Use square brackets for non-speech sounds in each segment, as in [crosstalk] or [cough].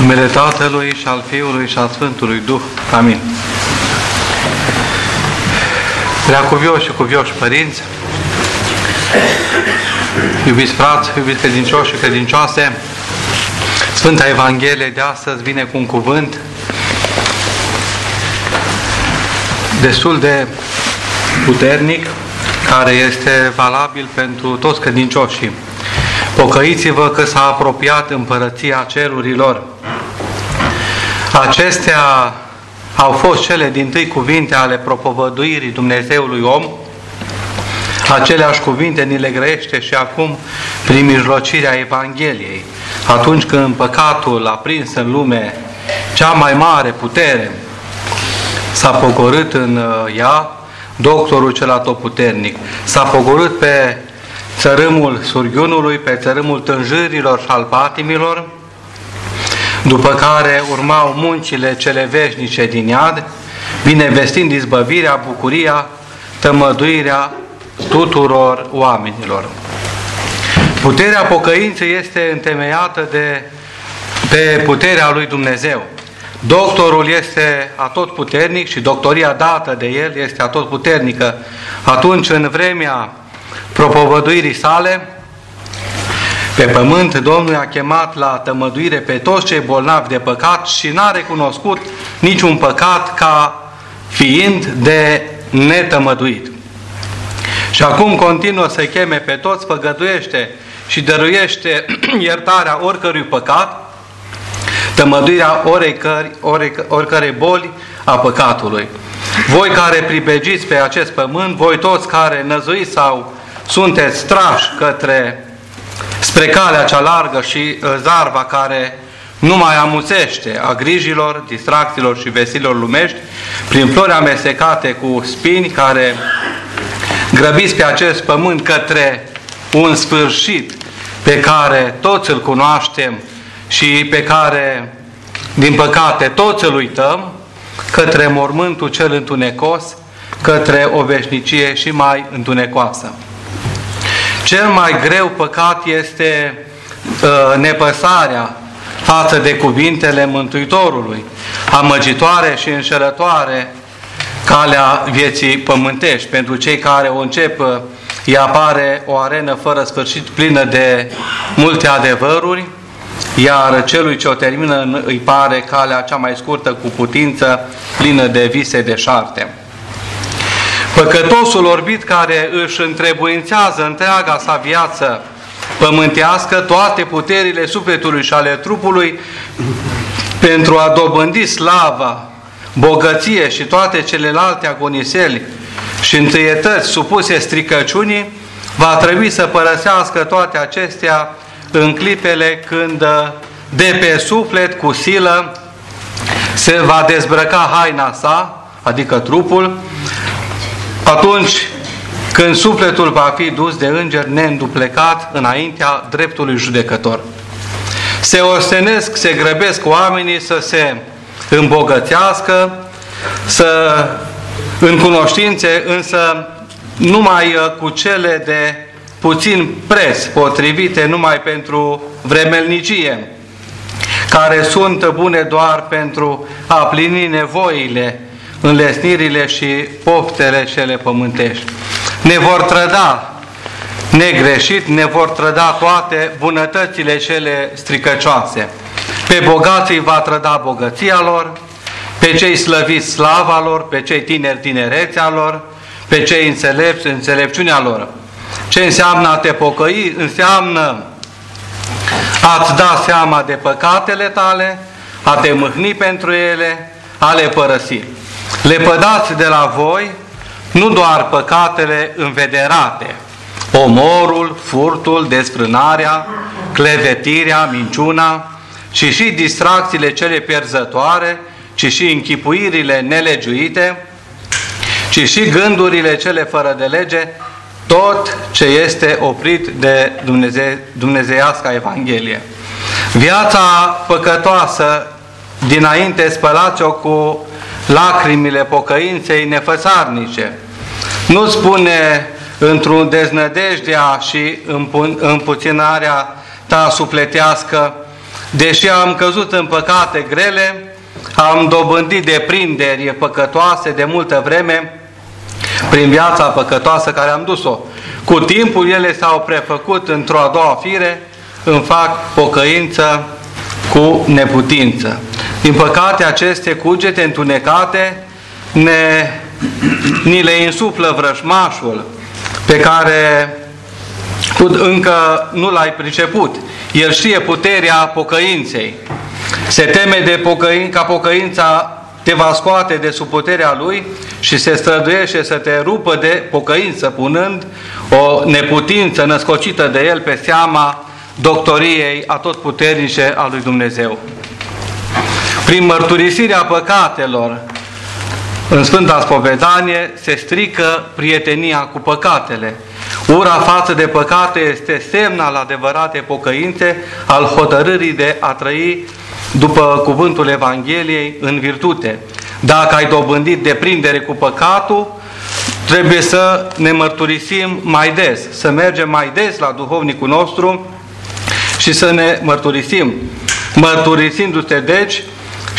numele Tatălui și al Fiului și al Sfântului Duh. Amin. Prea cuvioși și cuvioși părinți, iubiți frați, iubiți credincioși și credincioase, Sfânta Evanghelie de astăzi vine cu un cuvânt destul de puternic, care este valabil pentru toți credincioșii. Pocăiți-vă că s-a apropiat împărăția cerurilor. Acestea au fost cele din tâi cuvinte ale propovăduirii Dumnezeului om. Aceleași cuvinte ni le grăiește și acum prin mijlocirea Evangheliei. Atunci când păcatul a prins în lume cea mai mare putere, s-a pogorât în uh, ea doctorul cel atotputernic. S-a pogorât pe țărâmul surghiunului, pe țărâmul tânjârilor și al patimilor, după care urmau muncile cele veșnice din iad, binevestind izbăvirea, bucuria, tămăduirea tuturor oamenilor. Puterea pocăinței este întemeiată de, pe puterea lui Dumnezeu. Doctorul este atotputernic și doctoria dată de el este atotputernică. Atunci, în vremea propovăduirii sale, pe pământ, Domnul a chemat la tămăduire pe toți cei bolnavi de păcat și n-a recunoscut niciun păcat ca fiind de netămăduit. Și acum continuă să cheme pe toți, făgăduiește și dăruiește [clears throat] iertarea oricărui păcat, tămăduirea oricări, oricărei boli a păcatului. Voi care pribegiți pe acest pământ, voi toți care năzuiți sau sunteți trași către spre calea cea largă și uh, zarva care nu mai amuțește a grijilor, distracțiilor și vesilor lumești, prin flori amestecate cu spini care grăbiți pe acest pământ către un sfârșit pe care toți îl cunoaștem și pe care, din păcate, toți îl uităm, către mormântul cel întunecos, către o veșnicie și mai întunecoasă. Cel mai greu păcat este uh, nepăsarea față de cuvintele Mântuitorului, amăgitoare și înșelătoare calea vieții pământești. Pentru cei care o încep, îi apare o arenă fără sfârșit, plină de multe adevăruri, iar celui ce o termină îi pare calea cea mai scurtă cu putință, plină de vise de șarte. Păcătosul orbit care își întrebuințează întreaga sa viață pământească, toate puterile sufletului și ale trupului pentru a dobândi slava, bogăție și toate celelalte agoniseli și întâietăți supuse stricăciunii, va trebui să părăsească toate acestea în clipele când de pe suflet cu silă se va dezbrăca haina sa, adică trupul, atunci când sufletul va fi dus de înger neînduplecat înaintea dreptului judecător. Se ostenesc, se grăbesc oamenii să se îmbogățească, să în cunoștințe, însă numai uh, cu cele de puțin preț, potrivite numai pentru vremelnicie, care sunt bune doar pentru a plini nevoile înlesnirile și poftele cele pământești. Ne vor trăda negreșit, ne vor trăda toate bunătățile cele stricăcioase. Pe bogații va trăda bogăția lor, pe cei slăviți slava lor, pe cei tineri tinerețea lor, pe cei înțelepți înțelepciunea lor. Ce înseamnă a te pocăi? Înseamnă a-ți da seama de păcatele tale, a te mâhni pentru ele, a le părăsi. Lepădați de la voi nu doar păcatele învederate, omorul, furtul, desfrânarea, clevetirea, minciuna, ci și distracțiile cele pierzătoare, ci și închipuirile nelegiuite, ci și gândurile cele fără de lege, tot ce este oprit de Dumnezeu, dumnezeiasca Evanghelie. Viața păcătoasă dinainte spălați-o cu lacrimile pocăinței nefăsarnice. Nu spune într-un deznădejdea și împuținarea ta sufletească, deși am căzut în păcate grele, am dobândit deprinderi păcătoase de multă vreme prin viața păcătoasă care am dus-o. Cu timpul ele s-au prefăcut într-o a doua fire, îmi fac pocăință cu neputință. Din păcate, aceste cugete întunecate ne, ni le insuflă vrășmașul pe care tu încă nu l-ai priceput. El știe puterea pocăinței. Se teme de pocăin, ca pocăința te va scoate de sub puterea lui și se străduiește să te rupă de pocăință, punând o neputință născocită de el pe seama doctoriei atotputernice a lui Dumnezeu. Prin mărturisirea păcatelor în Sfânta Spovedanie se strică prietenia cu păcatele. Ura față de păcate este semn al adevărate pocăințe, al hotărârii de a trăi după cuvântul Evangheliei în virtute. Dacă ai dobândit deprindere cu păcatul, trebuie să ne mărturisim mai des, să mergem mai des la duhovnicul nostru și să ne mărturisim. Mărturisindu-te deci,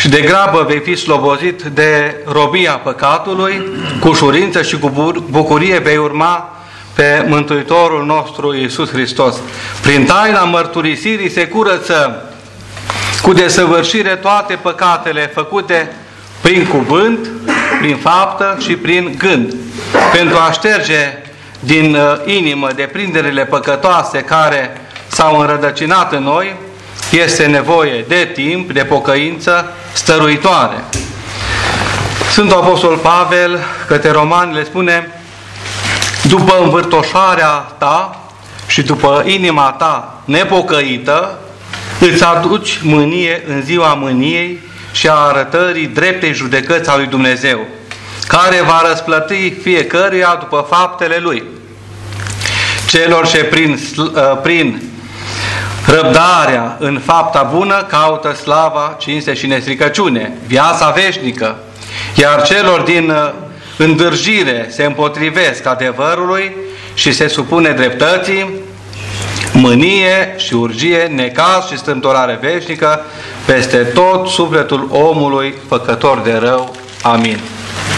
și de grabă vei fi slobozit de robia păcatului, cu ușurință și cu bucurie vei urma pe Mântuitorul nostru Iisus Hristos. Prin taina mărturisirii se curăță cu desăvârșire toate păcatele făcute prin cuvânt, prin faptă și prin gând. Pentru a șterge din uh, inimă deprinderile păcătoase care s-au înrădăcinat în noi, este nevoie de timp, de pocăință stăruitoare. Sfântul Apostol Pavel către romani le spune după învârtoșarea ta și după inima ta nepocăită, îți aduci mânie în ziua mâniei și a arătării dreptei judecăți a lui Dumnezeu, care va răsplăti fiecăruia după faptele lui. Celor ce prin, uh, prin răbdarea în fapta bună caută slava, cinste și nestricăciune, viața veșnică, iar celor din uh, îndârjire se împotrivesc adevărului și se supune dreptății, mânie și urgie, necaz și strâmtorare veșnică peste tot sufletul omului făcător de rău. Amin.